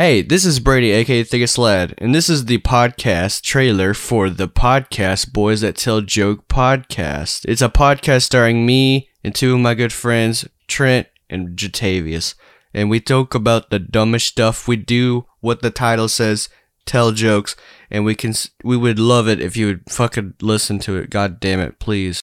Hey, this is Brady, aka Thickest Lad, and this is the podcast trailer for the podcast Boys That Tell Joke podcast. It's a podcast starring me and two of my good friends, Trent and Jatavius, and we talk about the dumbest stuff we do, what the title says, tell jokes, and we can we would love it if you would fucking listen to it. God damn it, please.